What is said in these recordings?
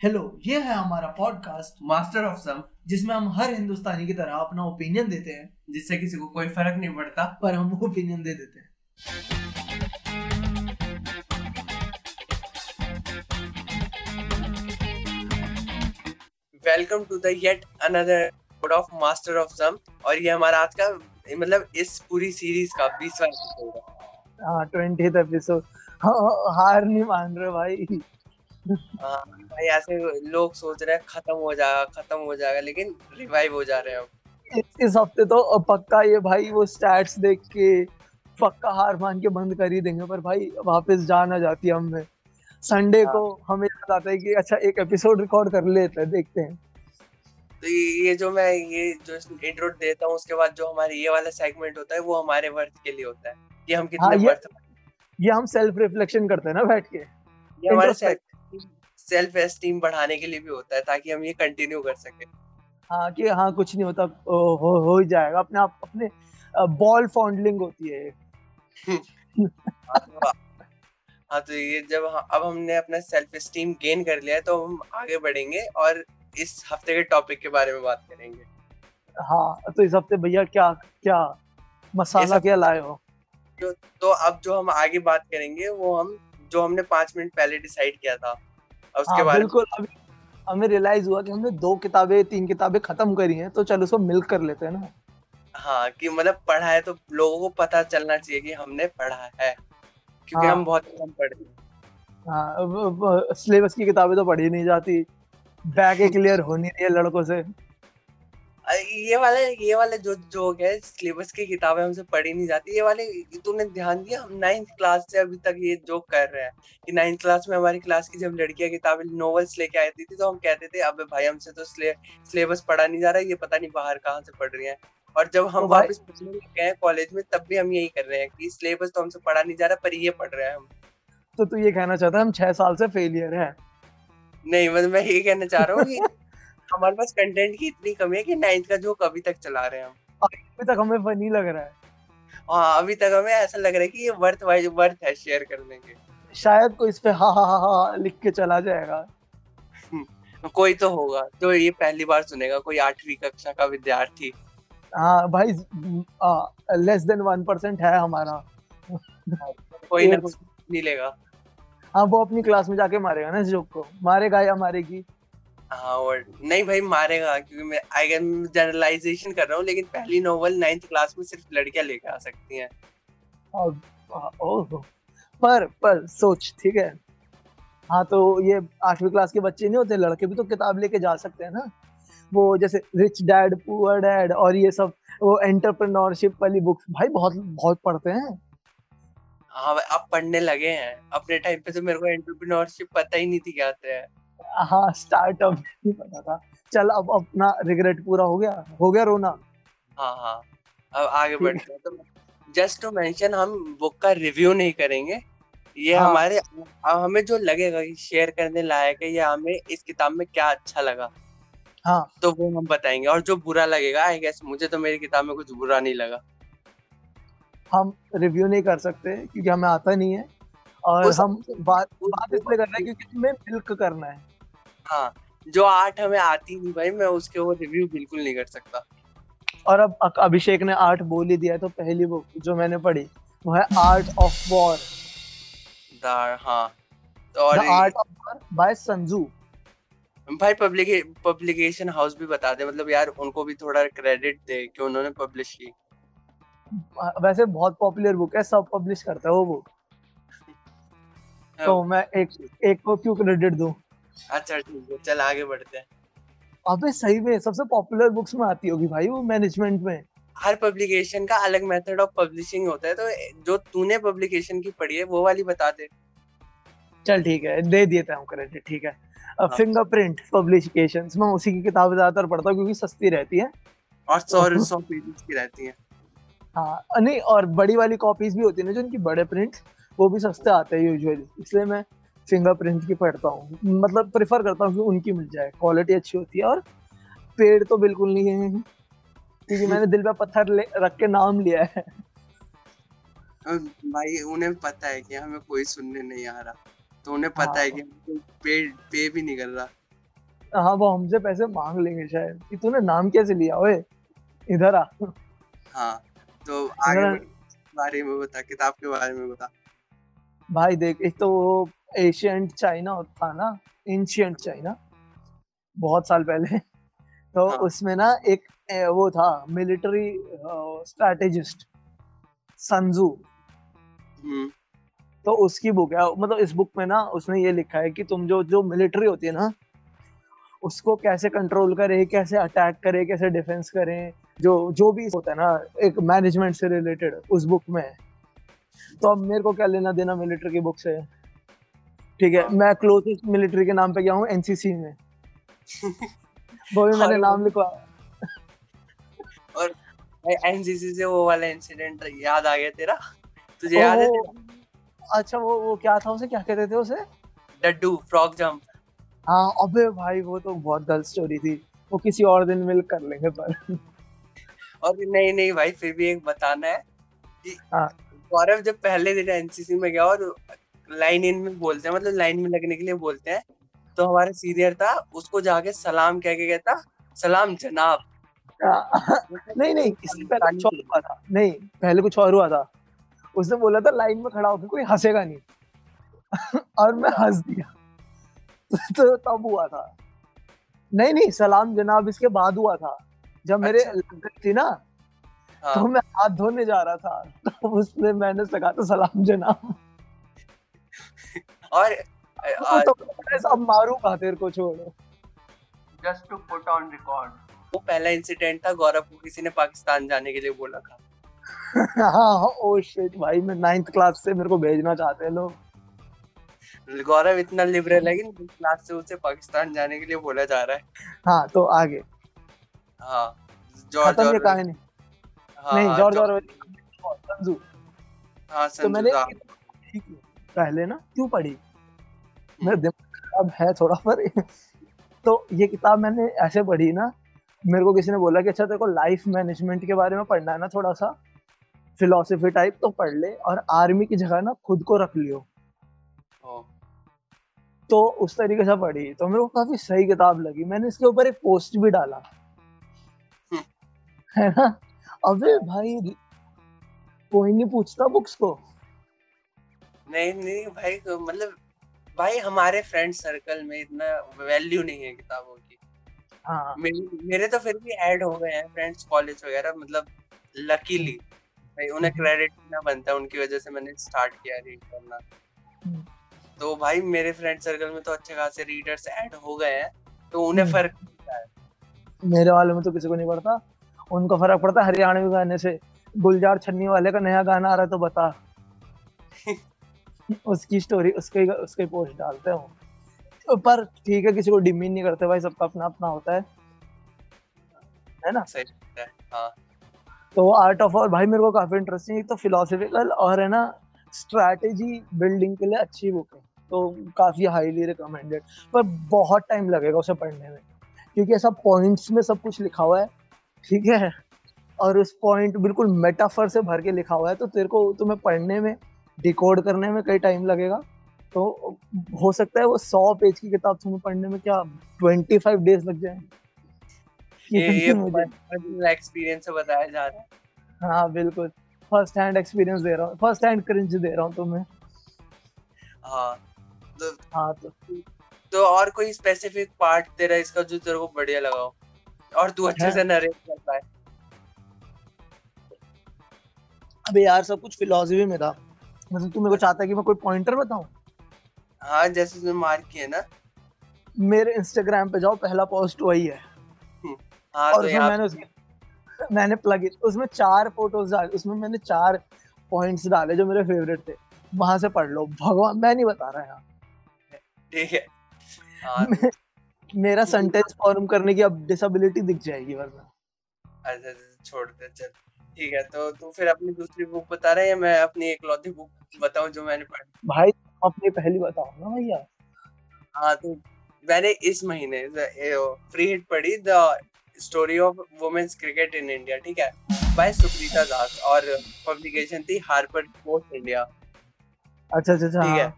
Hello ये है हमारा पॉडकास्ट मास्टर ऑफ़ सम जिसमें हम हर हिंदुस्तानी की तरह अपना ओपिनियन देते हैं जिससे किसी को कोई फ़र्क नहीं पड़ता पर हम ओपिनियन दे देते हैं। Welcome to the yet another episode of master of some और ये हमारा आज का मतलब इस पूरी सीरीज़ का 20वां एपिसोड है। हाँ ट्वेंटी एपिसोड हार नहीं मान रहे भाई। हाँ, भाई ऐसे लोग सोच रहे हैं खत्म हो जाएगा खत्म हो जाएगा लेकिन रिवाइव हो जा रहे हैं इस, इस हफ़्ते तो पक्का ये भाई वो स्टैट्स देख के पक्का हार मान के बंद कर ही देंगे पर भाई वापस जान आ जाती है हमें संडे को हमें याद आता है कि अच्छा एक एपिसोड रिकॉर्ड कर लेते हैं देखते हैं। तो ये ये जो मैं ये जो इंट्रो देता हूँ उसके बाद जो हमारे ये वाला सेगमेंट होता है वो हमारे वर्थ के लिए होता है। कि हम कितने हाँ, ये- ये हम सेल्फ रिफ्लेक्शन करते हैं ना बैठ के। ये हमारे introspect। सेल्फ एस्टीम बढ़ाने के लिए भी होता है ताकि हम ये कंटिन्यू कर सके। हाँ कि हाँ कुछ नहीं होता हो हो ही जाएगा। अपने आप अपने बॉल फॉन्डलिंग होती है हाँ तो- तो ये जब अब हमने अपना सेल्फ एस्टीम गेन कर लिया है तो हम आगे बढ़ेंगे और इस हफ़्ते के टॉपिक के बारे में बात करेंगे। हाँ तो इस हफ़्ते भैया क्या क्या मसाला क्या लाए हो? जो तो अब जो हम आगे बात करेंगे वो हम जो हमने पाँच मिनट पहले डिसाइड किया था उसके बाद बारे बिल्कुल अभी हमें रियलाइज़ हुआ कि हमने दो किताबें तीन किताबें खत्म करी हैं तो चलो उसको मिल कर लेते हैं ना। हाँ कि मतलब पढ़ा है तो लोगों को पता चलना चाहिए कि हमने पढ़ा है क्योंकि हाँ। हम बहुत कम पढ़े हाँ। सिलेबस की किताबें तो पढ़ी नहीं जाती। बैग क्लियर होनी नहीं रही है लड़कों से। ये वाले ये वाले जो जो है सिलेबस की किताबें हमसे पढ़ी नहीं जाती ये वाले तूने ध्यान दिया हम नाइन्थ क्लास से अभी तक ये जोक कर रहे हैं कि नाइन्थ क्लास में हमारी क्लास की जब लड़कियाँ किताबें नॉवेल्स लेके आती थी तो हम कहते थे अबे भाई हमसे तो सिलेबस पढ़ा नहीं जा रहा ये पता नहीं बाहर कहाँ से पढ़ रही है। और जब हम वापस गए कॉलेज में तब भी हम यही कर रहे हैं कि सिलेबस तो हमसे पढ़ा नहीं जा रहा पर ये पढ़ रहे हैं हम। तो तू ये कहना चाहता है हम छह साल से फेलियर है। नहीं मतलब मैं ये कहना चाह रहा हूँ कि हमारे पास कंटेंट की इतनी कमी है कि नाइन्थ का जोक अभी तक चला रहे हैं हम। अभी तक हमें फनी लग रहा है। हाँ अभी तक हमें ऐसा लग रहा है कि ये वर्थ वाइज वर्थ है शेयर करने के। शायद कोई इस पे हा हा हा हा लिख के चला जाएगा। कोई तो होगा जो ये पहली बार सुनेगा कोई आठवीं कक्षा का विद्यार्थी। हाँ भाई लेस देन वन परसेंट है हमारा। कोई ना मिलेगा। हाँ वो अपनी क्लास में जाके मारेगा ना इस जोक को। मारेगा या मारेगी? हाँ और नहीं भाई मारेगा क्योंकि मैं आई जनरलाइजेशन कर रहा हूँ लेकिन पहली नोवेल नाइन्थ क्लास में सिर्फ़ लड़कियाँ लेके आ सकती हैं। ओह पर पर सोच ठीक है। हाँ तो ये आठवीं क्लास के बच्चे नहीं होते लड़के भी तो किताब लेके जा सकते हैं ना। वो जैसे रिच डैड पुअर डैड और ये सब वो एंटरप्रेन्योरशिप वाली बुक्स भाई बहुत बहुत पढ़ते हैं। हाँ अब पढ़ने लगे हैं। अपने टाइम पे तो मेरे को एंटरप्रेन्योरशिप पता ही नहीं थी क्या होता है। हाँ स्टार्टअप नहीं पता था। चल अब अपना रिग्रेट पूरा हो गया। हो गया रोना। हाँ हाँ। अब आगे बढ़ते हैं। तो जस्ट टू मेंशन हम बुक का रिव्यू नहीं करेंगे। ये हाँ। हमारे अब हमें जो लगेगा कि शेयर करने लायक है या हमें इस किताब में क्या अच्छा लगा हाँ। तो वो हम बताएँगे। और जो बुरा लगेगा आई गेस मुझे तो मेरी किताब में कुछ बुरा नहीं लगा। हम रिव्यू नहीं कर सकते क्योंकि हमें आता नहीं है। और हम बात बात इसलिए कर रहे हैं क्योंकि हमें मिल्क करना है। हाँ जो आर्ट हमें आती नहीं भाई मैं उसके वो रिव्यू बिल्कुल नहीं कर सकता। और अब अभिषेक ने आर्ट बोल ही दिया तो पहली बुक जो मैंने पढ़ी वो है आर्ट ऑफ़ वॉर दार हाँ तो और art of war by Sanju भाई पब्लिक पब्लिकेशन हाउस भी बता दे मतलब यार उनको भी थोड़ा क्रेडिट दे कि उन्होंने पब्लिश की। वैसे बहुत पॉपुलर बुक है सब पब्लिश करता है वो बुक तो मैं एक एक को क्यों क्रेडिट दूँ? अच्छा ठीक है चल आगे बढ़ते हैं। अबे सही में सबसे पॉपुलर बुक्स में आती होगी भाई वो मैनेजमेंट में। हर पब्लिकेशन का अलग मेथड ऑफ़ पब्लिशिंग होता है तो जो तूने पब्लिकेशन की पढ़ी है वो वाली बता दे। चल ठीक है दे देता हूँ क्रेडिट ठीक है। हाँ। फिंगरप्रिंट पब्लिकेशंस मैं उसी की किताबें ज़्यादातर पढ़ता हूँ क्योंकि सस्ती रहती है। और सौ सौ पेजेस की रहती है। हाँ नहीं और बड़ी वाली कॉपीज भी होती है ना जो उनकी बड़े प्रिंट वो भी सस्ते आते हैं यूजुअली इसलिए मैं फिंगरप्रिंट की पढ़ता हूँ। मतलब प्रेफर करता हूँ कि उनकी मिल जाए। क्वालिटी अच्छी होती है और पेड़ तो बिल्कुल नहीं है क्योंकि मैंने दिल पे पत्थर ले रख के नाम लिया है। भाई उन्हें पता है कि हमें कोई सुनने नहीं आ रहा। तो उन्हें पता हाँ। है। कि पे पे भी नहीं कर रहा। हाँ वो हमसे पैसे मांग लेंगे शायद। कि तूने नाम कैसे लिया? ओए इधर आ। हाँ तो आगे बारे में बता किताब के बारे में बता। भाई देख एक तो एशियंट चाइना था ना एंशियंट चाइना बहुत साल पहले। तो हाँ. उसमें ना एक वो था मिलिट्री स्ट्रैटेजिस्ट संजू तो उसकी बुक है मतलब इस बुक में ना उसने ये लिखा है कि तुम जो जो मिलिट्री होती है ना उसको कैसे कंट्रोल करे कैसे अटैक करे कैसे डिफेंस करें जो जो भी होता है ना एक मैनेजमेंट से रिलेटेड उस बुक में। तो अब मेरे को क्या लेना देना मिलिट्री की बुक से? ठीक है हाँ। मैं क्लोजेस्ट मिलिट्री के नाम पे गया हूँ एनसीसी में। वो भी मैंने नाम लिखवा। और एनसीसी से वो वाला इंसिडेंट याद आ गया तेरा? तुझे याद है अच्छा वो वो क्या था उसे? क्या कहते थे उसे? डड्डू फ्रॉग जंप हाँ अबे भाई वो तो बहुत गलत स्टोरी थी। वो किसी और दिन मिल कर लेंगे पर। और नहीं नहीं भाई फिर भी एक बताना है कि हाँ। गौरव जब पहले दिन एनसीसी में गया और लाइन इन में बोलते हैं मतलब लाइन में लगने के लिए बोलते हैं। तो हमारा सीनियर था उसको जाके सलाम कह के कहता सलाम जनाब। नहीं नहीं इससे पहले कुछ और हुआ था। नहीं पहले कुछ और हुआ था। उसने बोला था लाइन में खड़ा होकर कोई हंसेगा नहीं। और मैं हंस दिया। तो तब हुआ था। नहीं नहीं सलाम जनाब इसके बाद हुआ था। जब मेरे अच्छा। थी ना हाँ। तो मैं हाथ धोने जा रहा था। तो उसने मैंने सका था सलाम जनाब। और तो अब मारूँगा तेरे को छोड़। Just to put on record वो पहला इंसिडेंट था गौरव को किसी ने पाकिस्तान जाने के लिए बोला था। हाँ ओ शिट भाई मैं नाइन्थ क्लास से मेरे को भेजना चाहते हैं लोग। गौरव इतना लिबरल है कि क्लास से उसे पाकिस्तान जाने के लिए बोला जा रहा है। हाँ तो आगे। हाँ जॉर्ज और कहानी। हाँ, नहीं हाँ, जॉर्ज और संजू हाँ संजू तो मैंने पहले ना क्यों पढ़ी? मेरे दिमाग अब है थोड़ा पर। तो ये किताब मैंने ऐसे पढ़ी ना मेरे को किसी ने बोला कि अच्छा तेरे को लाइफ मैनेजमेंट के बारे में पढ़ना है ना थोड़ा सा फिलोसफी टाइप तो पढ़ ले और आर्मी की जगह ना खुद को रख लियो। तो उस तरीके से पढ़ी। तो मेरे को काफ़ी सही किताब लगी। मैंने इसके ऊपर एक पोस्ट भी डाला। हम्म। है ना? अबे भाई कोई नहीं पूछता बुक्स को। नहीं नहीं भाई मतलब भाई हमारे फ्रेंड सर्कल में इतना वैल्यू नहीं है किताबों की। हाँ। मेरे, मेरे तो फिर भी ऐड हो गए हैं फ्रेंड्स कॉलेज वगैरह मतलब लकीली भाई उन्हें क्रेडिट देना बनता है उनकी वजह से मैंने स्टार्ट किया रीड करना। हम्म। तो भाई मेरे फ्रेंड सर्कल में तो अच्छे खासे रीडर्स ऐड हो गए हैं तो उन्हें हम्म। फ़र्क पड़ता है। मेरे वाले में तो किसी को नहीं पड़ता। उनको फ़र्क पड़ता है हरियाणवी गाने से। गुलजार छन्नी वाले का नया गाना आ रहा है तो बता। उसकी स्टोरी उसके उसके पोस्ट डालते हो पर ठीक है किसी को डिमीन नहीं करते भाई सबका अपना अपना होता है। है ना? सही है हाँ। तो आर्ट ऑफ़ और भाई मेरे को काफ़ी इंटरेस्टिंग एक तो फिलोसफिकल और है ना स्ट्रैटेजी बिल्डिंग के लिए अच्छी बुक है। तो काफ़ी हाईली रिकमेंडेड पर बहुत टाइम लगेगा उसे पढ़ने में। क्योंकि ऐसा पॉइंट्स में सब कुछ लिखा हुआ है। ठीक है? और उस पॉइंट बिल्कुल मेटाफर से भर के लिखा हुआ है तो तेरे को तुम्हें पढ़ने में डिकोड करने में कई टाइम लगेगा। तो हो सकता है वो सौ पेज की किताब तुम्हें पढ़ने में क्या ट्वेंटी फाइव डेज़ लग जाए? ये ये एक्सपीरियंस से बताया जा रहा है। हाँ बिल्कुल। फ़र्स्ट हैंड एक्सपीरियंस दे रहा हूँ। फ़र्स्ट हैंड क्रिंज दे रहा हूँ तुम्हें। हाँ तो हाँ तो तो और कोई स्पेसिफिक पार्ट तेरा इसका जो तेरे को बढ़िया लगा हो? और तू अच्छे से नरेट कर पाए। अबे यार सब कुछ फिलोसफी में था। मतलब तू मेरे को चाहता है कि मैं कोई पॉइंटर बताऊँ? हाँ जैसे तुमने मार्क किया ना। मेरे इंस्टाग्राम पे जाओ पहला पोस्ट वही है। हम्म, हाँ, और तो मैंने उसमें मैंने प्लग उसमें चार फ़ोटोज़ डाले उसमें मैंने चार पॉइंट्स डाले जो मेरे फेवरेट थे। वहाँ से पढ़ लो। भगवान मैं नहीं बता रहा यहाँ ठीक है। हाँ, तो- मेरा सेंटेंस फॉर्म करने की अब डिसेबिलिटी दिख जाएगी वरना। अच्छा, अच्छा छोड़ दे चल। ठीक है तो तू फिर अपनी दूसरी बुक बता रहे हैं मैं अपनी एक लौती बुक बताऊँ जो मैंने पढ़ी? भाई अपनी पहली बताओ ना भैया। हाँ तो मैंने इस महीने फ्री हिट पढ़ी the story of women's cricket in India ठीक है? बाय सुप्रीता दास और पब्लिकेशन थी हार्पर पोस्ट इंडिया अच्छा अच्छा, अच्छा ठीक है। हाँ।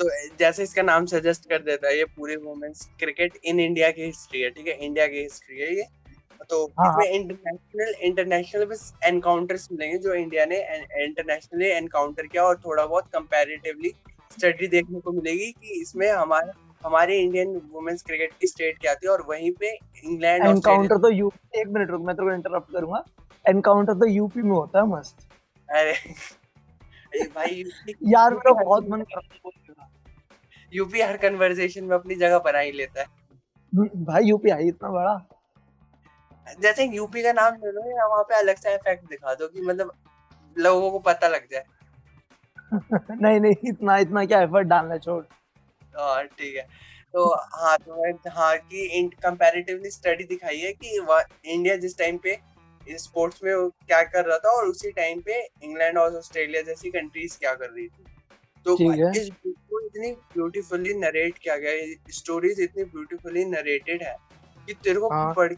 तो जैसे इसका नाम सजेस्ट कर देता है ये पूरी वुमेन्स क्रिकेट इन इंडिया की हिस्ट्री है ठीक है? इंडिया की हिस्ट्री है ये। तो हाँ, इसमें इंटरनेशनल इंटरनेशनल बस एनकाउंटर्स मिलेंगे जो इंडिया ने इंटरनेशनली एनकाउंटर किया और थोड़ा बहुत कंपैरेटिवली स्टडी देखने को मिलेगी कि इसमें हमारा हमारे इंडियन वुमेन्स क्रिकेट की स्टेट क्या थी और वहीं पे इंग्लैंड एनकाउंटर तो यू एक मिनट रुक मैं तेरे को इंटरप्ट करूँगा। एनकाउंटर तो यूपी में होता है मस्त। अरे भाई यार मेरा बहुत मन कर रहा है। यूपी हर कन्वर्सेशन में अपनी जगह बना ही लेता है। भाई यूपी है इतना बड़ा। जैसे यूपी का नाम ले लो या वहाँ पे अलग सा इफ़ेक्ट दिखा दो कि मतलब लोगों को पता लग जाए। नहीं नहीं इतना इतना क्या एफर्ट डालना छोड़। हाँ ठीक है। तो हाँ तो हाँ की कंपैरेटिवली स्टडी दिखाई है कि इंडिया जिस टाइम पे स्पोर्ट्स में क्या कर रहा था और उसी टाइम पे इंग्लैंड और ऑस्ट्रेलिया जैसी कंट्रीज़ क्या कर रही थी। तो इस बुक को इतनी ब्यूटीफुली नरेट किया गया स्टोरीज इतनी ब्यूटीफुली नरेटेड है कि तेरे को हाँ. पढ़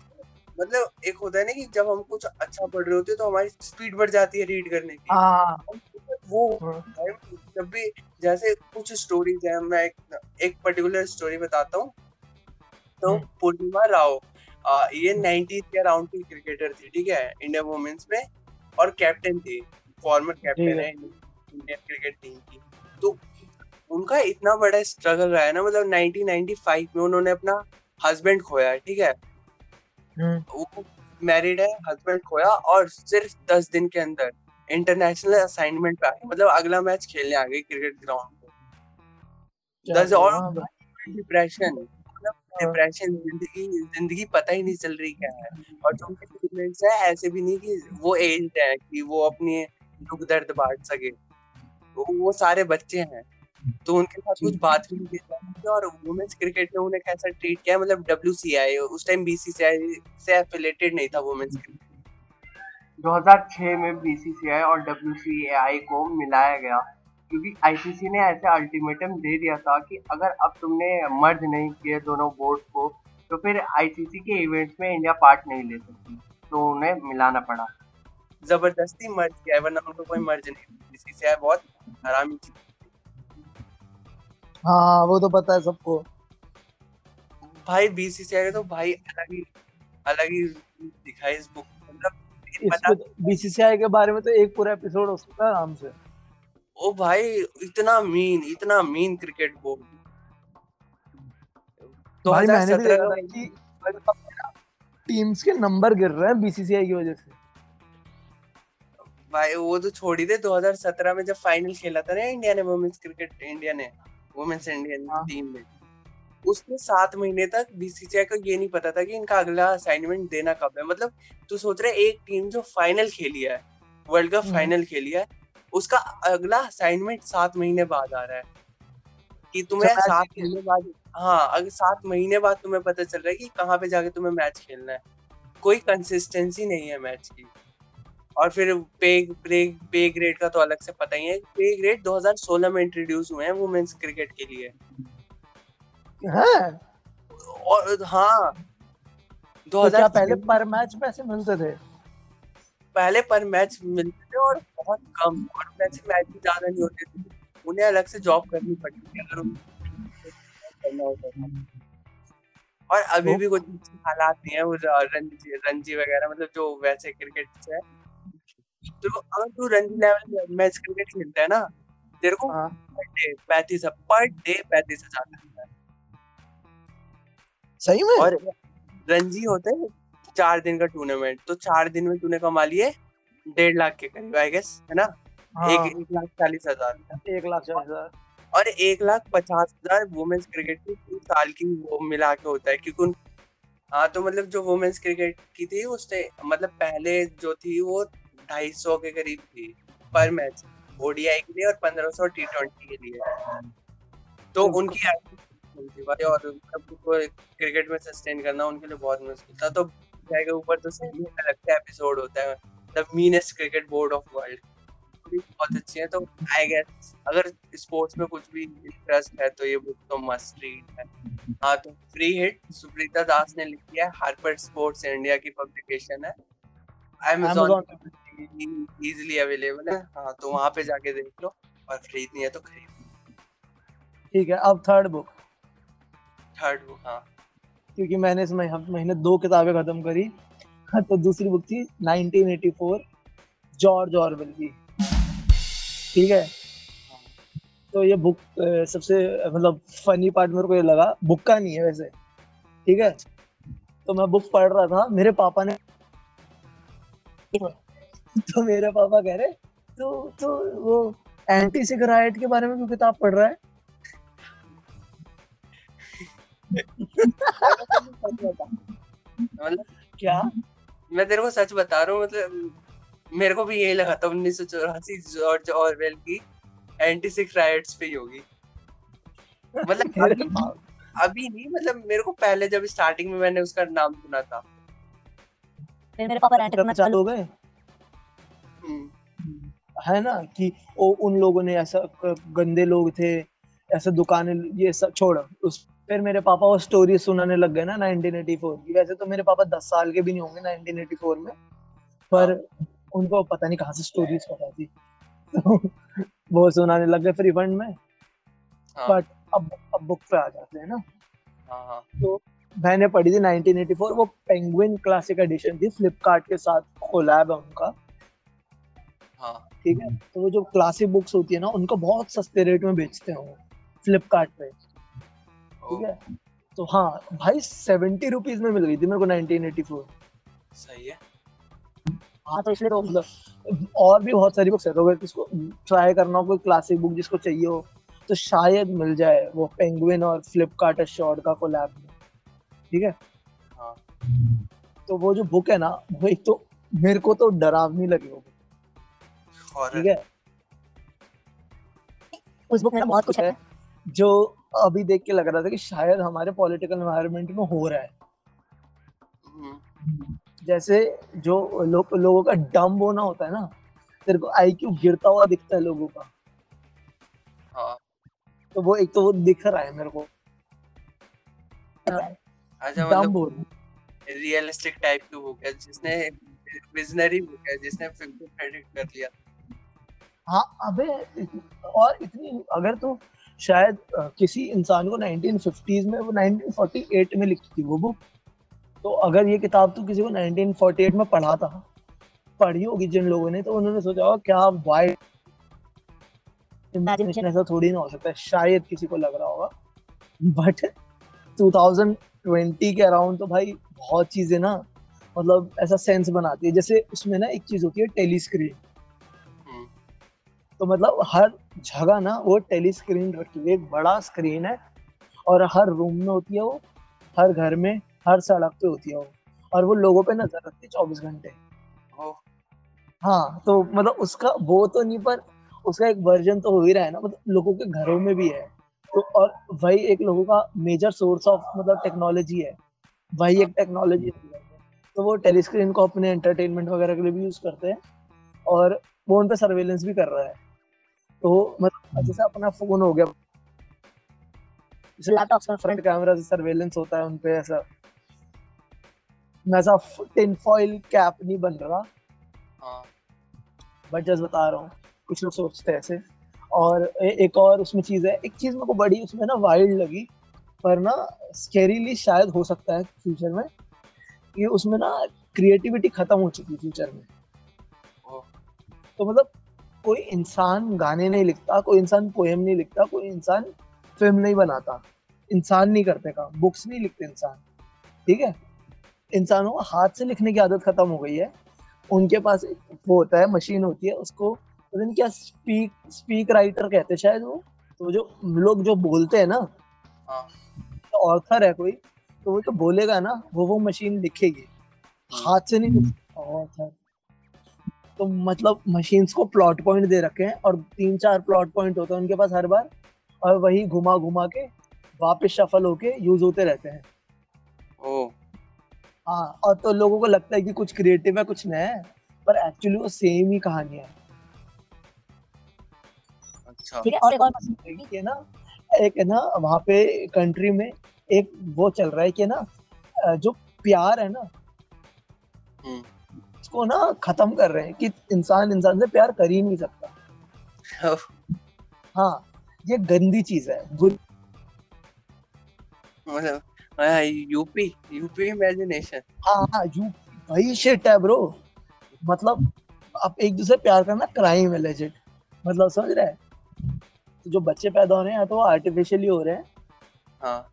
मतलब एक होता है ना कि जब हम कुछ अच्छा पढ़ रहे होते हैं तो हमारी स्पीड बढ़ जाती है रीड करने की हाँ. वो हाँ। जब भी जैसे कुछ स्टोरीज है मैं एक, एक पर्टिकुलर स्टोरी बताता हूँ तो हम्म। पूर्णिमा राव आ, ये नाइनटीज के अराउंड की क्रिकेटर थी ठीक है इंडिया वुमेन्स में और कैप्टन थी फॉर्मर कैप्टन है इंडियन क्रिकेट टीम की तो उनका इतना बड़ा स्ट्रगल रहा है ना मतलब 1995 में उन्होंने अपना हस्बैंड खोया ठीक है हम्म। वो मैरिड है हस्बैंड खोया और सिर्फ़ दस दिन के अंदर इंटरनेशनल असाइनमेंट पे आ गए मतलब अगला मैच खेलने आ गए क्रिकेट ग्राउंड पे। दस और डिप्रेशन मतलब डिप्रेशन ज़िंदगी ज़िंदगी पता ही नहीं चल रही क्या है। और जो उनके ट्रीटमेंट्स है ऐसे भी नहीं कि वो एज है कि वो अपने दुख दर्द बांट सके। वो, वो सारे बच्चे हैं। तो उनके साथ कुछ बात भी नहीं की और वुमेन्स क्रिकेट ने उन्हें कैसा ट्रीट किया? मतलब डब्ल्यू सी आई उस टाइम बीसीसीआई से एफिलेटेड नहीं था वुमेन्स क्रिकेट 2006 में बीसीसीआई और डब्ल्यू को मिलाया गया क्योंकि आईसीसी ने ऐसे अल्टीमेटम दे दिया था कि अगर अब तुमने मर्ज नहीं किए दोनों बोर्ड को तो फिर आईसीसी के इवेंट्स में इंडिया पार्ट नहीं ले सकती। तो उन्हें मिलाना पड़ा। ज़बरदस्ती मर्ज किया वरना उनको कोई मर्ज नहीं। बीसीसीआई बहुत हरामी चीज़ हाँ वो तो पता है सबको। भाई बीसीसीआई तो भाई अलग ही अलग ही दिखाई इस बुक मतलब बीसीसीआई के बारे में तो एक पूरा एपिसोड हो सकता है आराम से। ओ भाई इतना मीन इतना मीन क्रिकेट बोर्ड तो भाई मैंने भी देखा कि टीम्स के नंबर गिर रहे हैं बीसीसीआई की वजह से। भाई वो तो छोड़ ही दे 2017 में जब फाइनल खेला था ना इंडिया ने वुमेन्स क्रिकेट इंडिया ने। वुमेन्स इंडियन टीम में। उसके सात महीने तक बीसीसीआई को ये नहीं पता था कि इनका अगला असाइनमेंट देना कब है। मतलब तू सोच रहे एक टीम जो फाइनल खेली है वर्ल्ड कप फाइनल खेली है उसका अगला असाइनमेंट सात महीने बाद आ रहा है। कि तुम्हें सात महीने बाद हाँ अगर सात महीने बाद तुम्हें पता चल रहा है कि कहाँ पे जाके तुम्हें मैच खेलना है। कोई कंसिस्टेंसी नहीं है मैच की। और फिर पे ब्रेक पे ग्रेड का तो अलग से पता ही है। पे ग्रेड 2016 में इंट्रोड्यूस हुए हैं वुमेन्स क्रिकेट के लिए। है। और हाँ। तो क्या पहले पर मैच पैसे मिलते थे? पहले पर मैच मिलते थे और बहुत कम। और पैसे मैच भी ज़्यादा नहीं होते थे। उन्हें अलग से जॉब करनी पड़ती थी। अगर करना होता था। और अभी भी कुछ हालात नहीं है। वो रणजी रणजी वगैरह मतलब जो वैसे क्रिकेट से तो अगर तू रणजी लेवल मैच क्रिकेट खेलता है ना तेरे को पैंतीस पर डे पैंतीस हज़ार सही में? और रणजी होते हैं चार दिन का टूर्नामेंट तो चार दिन में तूने कमा लिए डेढ़ लाख के करीब आई गेस है ना? हाँ। एक एक लाख चालीस हज़ार। एक लाख चालीस हज़ार। और एक लाख पचास हज़ार वुमेन्स क्रिकेट की साल की वो मिला के होता है क्योंकि हाँ तो मतलब जो वुमेन्स क्रिकेट की थी उससे मतलब पहले जो थी वो ढाई सौ के करीब थी पर मैच ओडीआई के लिए और पंद्रह सौ टी ट्वेंटी के लिए। तो उनकी भाई और सबको क्रिकेट में सस्टेन करना उनके लिए बहुत मुश्किल था। तो के ऊपर तो सही अलग का एपिसोड होता है the meanest cricket board of world बहुत अच्छी है तो आई गेस अगर स्पोर्ट्स में कुछ भी इंटरेस्ट है तो ये बुक तो मस्ट रीड है। हाँ तो फ्री हिट सुप्रीता दास ने लिखी है हार्पर स्पोर्ट्स इंडिया की पब्लिकेशन है। अमेजोन इजीली अवेलेबल है। हाँ तो वहाँ पे जाके देख लो और खरीदनी है तो खरीद ठीक है अब थर्ड बुक थर्ड बुक हाँ। क्योंकि मैंने इस महीने दो किताबें खत्म करी तो दूसरी बुक थी 1984 जॉर्ज ऑरवेल की। ठीक है? तो ये बुक सबसे मतलब फनी पार्ट मेरे को ये लगा बुक का नहीं है वैसे। ठीक है? तो मैं बुक पढ़ रहा था मेरे पापा ने तो मेरे पापा कह रहे तो तो वो एंटी सिगरेट के बारे में क्यों किताब पढ़ रहा है? मतलब क्या? मैं तेरे को सच बता रहा हूँ मतलब मेरे को भी यही लगा था उन्नीस सौ चौरासी जॉर्ज ऑरवेल की एंटी सिक्स राइट्स पे ही होगी। मतलब अभी, अभी नहीं मतलब मेरे को पहले जब स्टार्टिंग में मैंने उसका नाम सुना था। फिर मेरे पापा रेंट करना चालू हो गए? है ना कि ओ उन लोगों ने ऐसा गंदे लोग थे ऐसे दुकानें ये सब छोड़। उस फिर मेरे पापा वो स्टोरी सुनाने लग गए ना 1984 की। वैसे तो मेरे पापा 10 साल के भी नहीं होंगे 1984 में पर उनको पता नहीं कहाँ से स्टोरीज पता थी। तो वो सुनाने लग गए फ्री फंड में। हाँ। बट अब अब बुक पे आ जाते हैं ना। हाँ हाँ। तो मैंने पढ़ी थी 1984 वो पेंगुइन क्लासिक एडिशन थी फ्लिपकार्ट के साथ कोलैब है उनका। हाँ ठीक है? तो वो जो क्लासिक बुक्स होती है ना उनको बहुत सस्ते रेट में बेचते हैं वो फ्लिपकार्ट पे। ठीक है? तो हाँ भाई सेवेंटी रुपीज़ में मिल गई थी मेरे को 1984 सही है। हाँ तो इसलिए तो मतलब और भी बहुत सारी बुक्स है तो अगर किसको ट्राई करना हो कोई क्लासिक बुक जिसको चाहिए हो तो शायद मिल जाए वो पेंगुइन और फ्लिपकार्ट एश्योर्ड का कोलैब में ठीक है? हाँ। तो वो जो बुक है ना वो एक तो मेरे को तो डरावनी लगी वो और ठीक है। उस बुक में बहुत कुछ है जो अभी देख के लग रहा था कि शायद हमारे पॉलिटिकल एनवायरनमेंट में हो रहा है। हम्म, जैसे जो लो, लोगों का डम्ब होना होता है ना तेरे को आईक्यू गिरता हुआ दिखता है लोगों का। हाँ। तो वो एक तो वो दिख रहा है मेरे को। अच्छा मतलब हो रहा है। रियलिस्टिक टाइप की बुक है जिसने विजनरी बुक है जिसने फ़िल्म को प्रेडिक्ट कर लिया। हाँ अबे और इतनी अगर तो शायद किसी इंसान को 1950s में वो 1948 में लिखी थी वो बुक तो अगर ये किताब तो किसी को 1948 में पढ़ा था पढ़ी होगी जिन लोगों ने तो उन्होंने सोचा होगा क्या वाइड इमेजिनेशन ऐसा थोड़ी ना हो सकता है शायद किसी को लग रहा होगा। बट 2020 के अराउंड तो भाई बहुत चीज़ें ना मतलब ऐसा सेंस बनाती है जैसे उसमें ना एक चीज़ होती है टेली स्क्रीन हम्म, तो मतलब हर जगह ना वो टेली स्क्रीन रखी हुई है एक बड़ा स्क्रीन है और हर रूम में होती है वो हर घर में हर सड़क पे होती है वो। और वो लोगों पे नज़र रखती है चौबीस घंटे। हाँ तो मतलब उसका वो तो नहीं पर उसका एक वर्जन तो हो ही रहा है ना मतलब लोगों के घरों में भी है। तो और वही एक लोगों का मेजर सोर्स ऑफ़ मतलब टेक्नोलॉजी है। वही एक टेक्नोलॉजी है। तो वो टेलीस्क्रीन को अपने एंटरटेनमेंट वगैरह के लिए भी यूज़ करते हैं और वो उन पे सर्वेलेंस भी कर रहा है। तो मतलब जैसे अपना फ़ोन हो गया। लैपटॉप जैसे फ्रंट कैमरा से सर्वेलेंस होता है उनपे ऐसा। वैसा टिन फॉइल कैप नहीं बन रहा। हाँ। बट जस्ट बता रहा हूँ कुछ लोग सोचते हैं ऐसे। और ए, एक और उसमें चीज़ है एक चीज़ मेरे को बड़ी उसमें ना वाइल्ड लगी पर ना स्केरीली शायद हो सकता है फ्यूचर में। कि उसमें ना क्रिएटिविटी खत्म हो चुकी है फ्यूचर में। तो मतलब कोई इंसान गाने नहीं लिखता कोई इंसान पोएम नहीं लिखता कोई इंसान फ़िल्म नहीं बनाता। इंसान नहीं करते काम बुक्स नहीं लिखते इंसान। ठीक है? इंसानों को हाथ से लिखने की आदत खत्म हो गई है। उनके पास वो होता है मशीन होती है उसको पता नहीं क्या स्पीक स्पीक राइटर कहते हैं शायद वो। तो जो लोग जो बोलते हैं ना हाँ। तो ऑथर है कोई तो वो तो बोलेगा ना वो वो मशीन लिखेगी। हाथ से नहीं ऑथर तो मतलब मशीन्स को प्लॉट पॉइंट दे रखे हैं और तीन चार प्लॉट पॉइंट होते हैं उनके पास हर बार और वही घुमा घुमा के वापस शफल होके यूज़ होते रहते हैं। ओ हाँ और तो लोगों को लगता है कि कुछ क्रिएटिव है कुछ नया है पर एक्चुअली वो सेम ही कहानी है। अच्छा। ठीक है और एक और ना एक है ना वहाँ पे कंट्री में एक वो चल रहा है कि ना जो प्यार है ना हम्म। उसको ना खत्म कर रहे हैं कि इंसान इंसान से प्यार कर ही नहीं सकता। हाँ ये गंदी चीज़ है मतलब हाँ, यूपी यूपी इमेजिनेशन हाँ हाँ यू वही शिट है ब्रो मतलब आप एक दूसरे प्यार करना क्राइम है लेजिट मतलब समझ रहे हैं? तो जो बच्चे पैदा हो रहे हैं तो वो आर्टिफिशियली हो रहे हैं हाँ।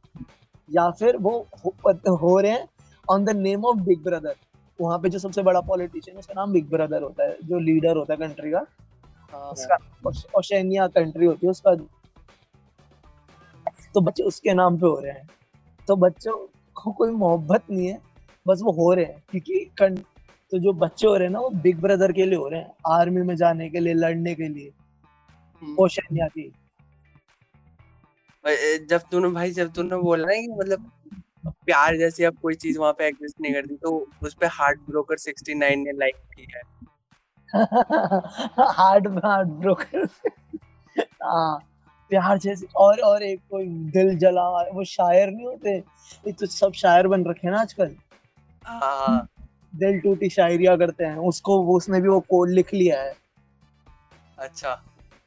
या फिर वो हो, हो रहे हैं on the name of big brother वहाँ पे जो सबसे बड़ा पॉलिटिशियन उसका नाम बिग ब्रदर होता है जो लीडर होता है कंट्री का। हाँ उसका ओशेनिया कंट्री होती है उसका तो बच्चे उसके नाम पे हो रहे हैं। तो बच्चों को कोई मोहब्बत नहीं है बस वो हो रहे हैं क्योंकि कं- तो जो बच्चे हो रहे हैं ना वो बिग ब्रदर के लिए हो रहे हैं आर्मी में जाने के लिए लड़ने के लिए हम्म। ओशेनिया की। जब तूने भाई जब तूने बोला ना कि मतलब प्यार जैसी अब कोई चीज़ वहाँ पे एग्जिस्ट नहीं करती तो उस पे हार्ट ब्रोकर 69 ने लाइक की है। हार्ट हार्ट ब्रोकर हाँ प्यार जैसे और और एक कोई दिल जला वो शायर नहीं होते? ये तो सब शायर बन रखे हैं ना आजकल। हाँ। दिल टूटी शायरिया करते हैं उसको वो उसने भी वो कोड लिख लिया है। अच्छा।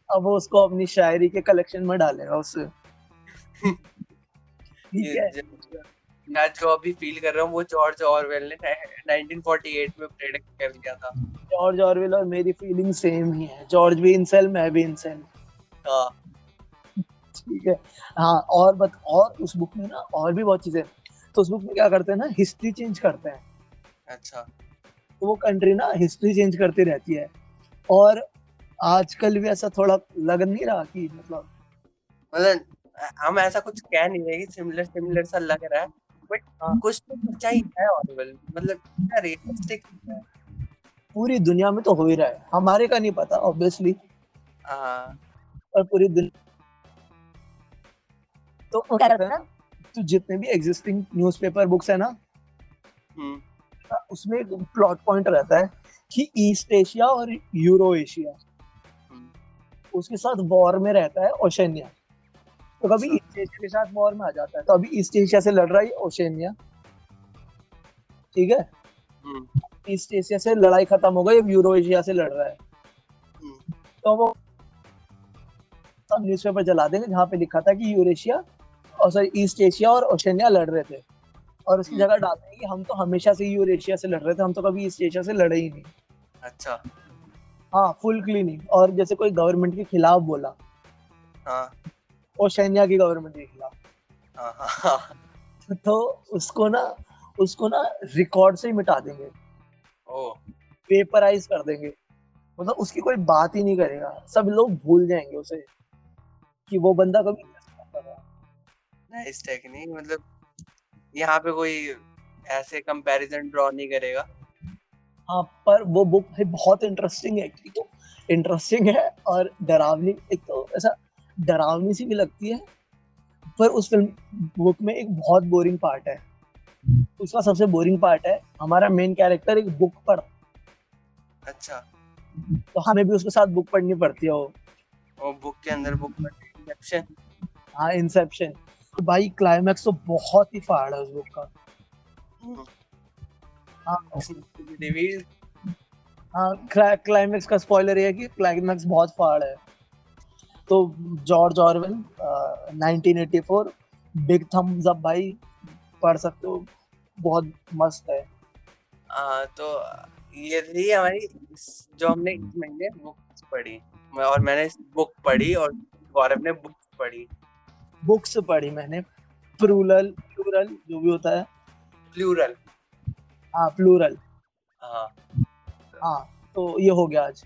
अब वो उसको अपनी शायरी के कलेक्शन में डालेगा उससे ठीक है। मैं जो अभी फील कर रहा हूँ वो जॉर्ज ऑरवेल ने 1948 में प्रेडिक्ट कर लिया था। जॉर्ज ऑरवेल और मेरी फीलिंग सेम ही है। जॉर्ज भी इंसेल मैं भी इंसेल हाँ। ठीक है। हाँ और बत और उस बुक में ना और भी बहुत चीज़ें तो उस बुक में क्या करते हैं ना हिस्ट्री चेंज करते हैं। अच्छा। तो वो कंट्री ना हिस्ट्री चेंज करती रहती है। और आजकल भी ऐसा थोड़ा लग नहीं रहा कि मतलब मतलब हम ऐसा कुछ कह नहीं रहे कि सिमिलर सिमिलर सा लग रहा है। बट हाँ। कुछ तो सच्चाई है ऑरवेल मतलब क्या रियलिस्टिक है। पूरी दुनिया में तो हो ही रहा है। हमारे का नहीं पता ऑब्वियसली हाँ। पर पूरी दुनिया तो वो क्या करते हैं? ना तो जितने भी एग्जिस्टिंग न्यूज़पेपर बुक्स है ना हम्म। उसमें एक प्लॉट पॉइंट रहता है कि ईस्ट एशिया और यूरो एशिया हम्म, उसके साथ वॉर में रहता है ओशनिया तो कभी अच्छा। ईस्ट एशिया के साथ वॉर में आ जाता है। तो अभी ईस्ट एशिया से लड़ रहा है ओशनिया। ठीक है? हम्म, ईस्ट एशिया से लड़ाई खत्म हो गई अब यूरो एशिया से लड़ रहा है। हम्म, तो वो सब न्यूज़पेपर जला देंगे जहाँ पे लिखा था कि यूरेशिया और सॉरी ईस्ट एशिया और ओशनिया लड़ रहे थे। और उसकी हम्म। जगह डाल देंगे कि हम तो हमेशा से यूरेशिया से लड़ रहे थे हम तो कभी ईस्ट एशिया से लड़े ही नहीं। अच्छा। हाँ फुल क्लीनिंग और जैसे कोई गवर्नमेंट के खिलाफ बोला। हाँ। ओशनिया की गवर्नमेंट के खिलाफ। हाँ हाँ हाँ। तो उसको ना उसको ना रिकॉर्ड से ही मिटा देंगे। ओ पेपराइज कर देंगे। मतलब उसकी कोई बात ही नहीं करेगा। सब लोग भूल जाएँगे उसे कि वो बंदा कभी नाइस टेक्निक मतलब यहाँ पे कोई ऐसे कंपैरिजन ड्रॉ नहीं करेगा। हाँ पर वो बुक है बहुत इंटरेस्टिंग है। एक तो इंटरेस्टिंग है और डरावनी एक तो ऐसा डरावनी सी भी लगती है पर उस फ़िल्म बुक में एक बहुत बोरिंग पार्ट है। उसका सबसे बोरिंग पार्ट है हमारा मेन कैरेक्टर एक बुक पढ़ अच्छा। तो हमें भी उसके साथ बुक पढ़नी पड़ती है वो। वो बुक के अंदर बुक इंसेप्शन हाँ इंसेप्शन तो भाई क्लाइमैक्स तो बहुत ही फाड़ है उस बुक का। हाँ। रिवील हाँ क्लाइमैक्स का स्पॉइलर ये है कि क्लाइमैक्स बहुत फाड़ है। तो George Orwell uh, 1984 big thumbs up भाई पढ़ सकते हो बहुत मस्त है। हाँ तो ये थी हमारी जो हमने इस महीने बुक्स पढ़ी मैं- और मैंने बुक पढ़ी और गौरव ने बुक्स पढ़ी। बुक्स पढ़ी मैंने प्लूरल प्लूरल जो भी होता है। प्लूरल। हाँ प्लूरल। हाँ। हाँ तो ये हो गया आज।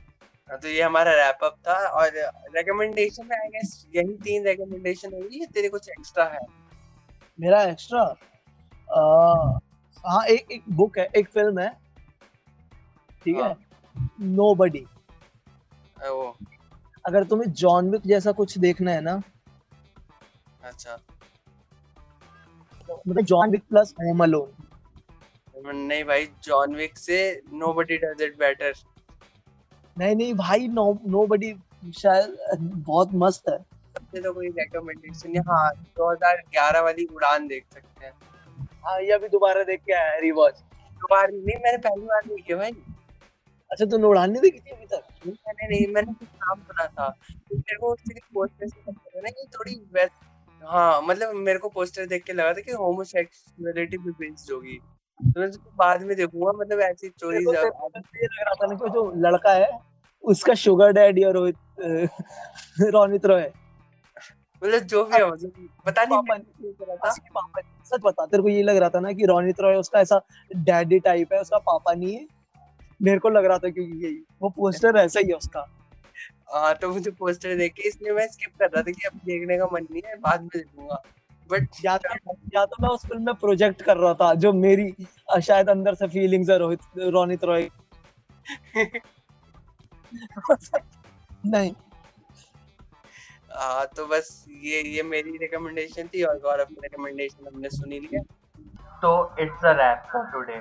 तो ये हमारा रैप अप था और रिकमेंडेशन में आई गेस यही तीन रिकमेंडेशन होगी या तेरे कुछ एक्स्ट्रा है? मेरा एक्स्ट्रा हाँ एक एक बुक है एक फ़िल्म है। ठीक है? नो बडी वो। अगर तुम्हें जॉन विक जैसा कुछ देखना है ना अच्छा। मतलब John Wick plus Home Alone नहीं भाई जॉन विक से नोबडी डज इट बेटर नहीं नहीं भाई नो नो बडी शायद बहुत मस्त है। सबसे तो कोई रिकमेंडेशन हाँ 2011 वाली उड़ान देख सकते हैं। हाँ ये अभी दोबारा देख के आया रिवॉच दो बार नहीं मैंने पहली बार देखी है भाई। अच्छा तूने उड़ान नहीं देखी थी अभी तक? मैंने नहीं मैंने कुछ नाम सुना था। तो मेरे को उसके पोस्टर से ना कि थोड़ी वैस हाँ मतलब मेरे को पोस्टर देख के लगा था कि होमोसेक्सुअलिटी पे बेस्ड होगी। तो बाद में देखूँगा मतलब ऐसी स्टोरीज ये लग रहा था ना कि जो लड़का है उसका शुगर डैडी और रोहित रोनित रॉय मतलब जो भी है मतलब पता नहीं पापा पापा सच बता तेरे को ये लग रहा था ना कि रोनित रॉय उसका ऐसा डैडी टाइप है उसका पापा नहीं है। मेरे को लग रहा था क्योंकि यही वो पोस्टर ऐसा ही है उसका। हाँ तो मुझे पोस्टर देख के इसलिए मैं स्किप कर रहा था कि अब देखने का मन नहीं है बाद में देखूँगा। बट या तो या तो मैं उस फ़िल्म में प्रोजेक्ट कर रहा था जो मेरी शायद अंदर से फीलिंग्स है रोहित रोनित रॉय नहीं। आ, तो बस ये ये मेरी रिकमेंडेशन थी और गौरव की रिकमेंडेशन हमने सुनी ली है। तो it's a wrap for today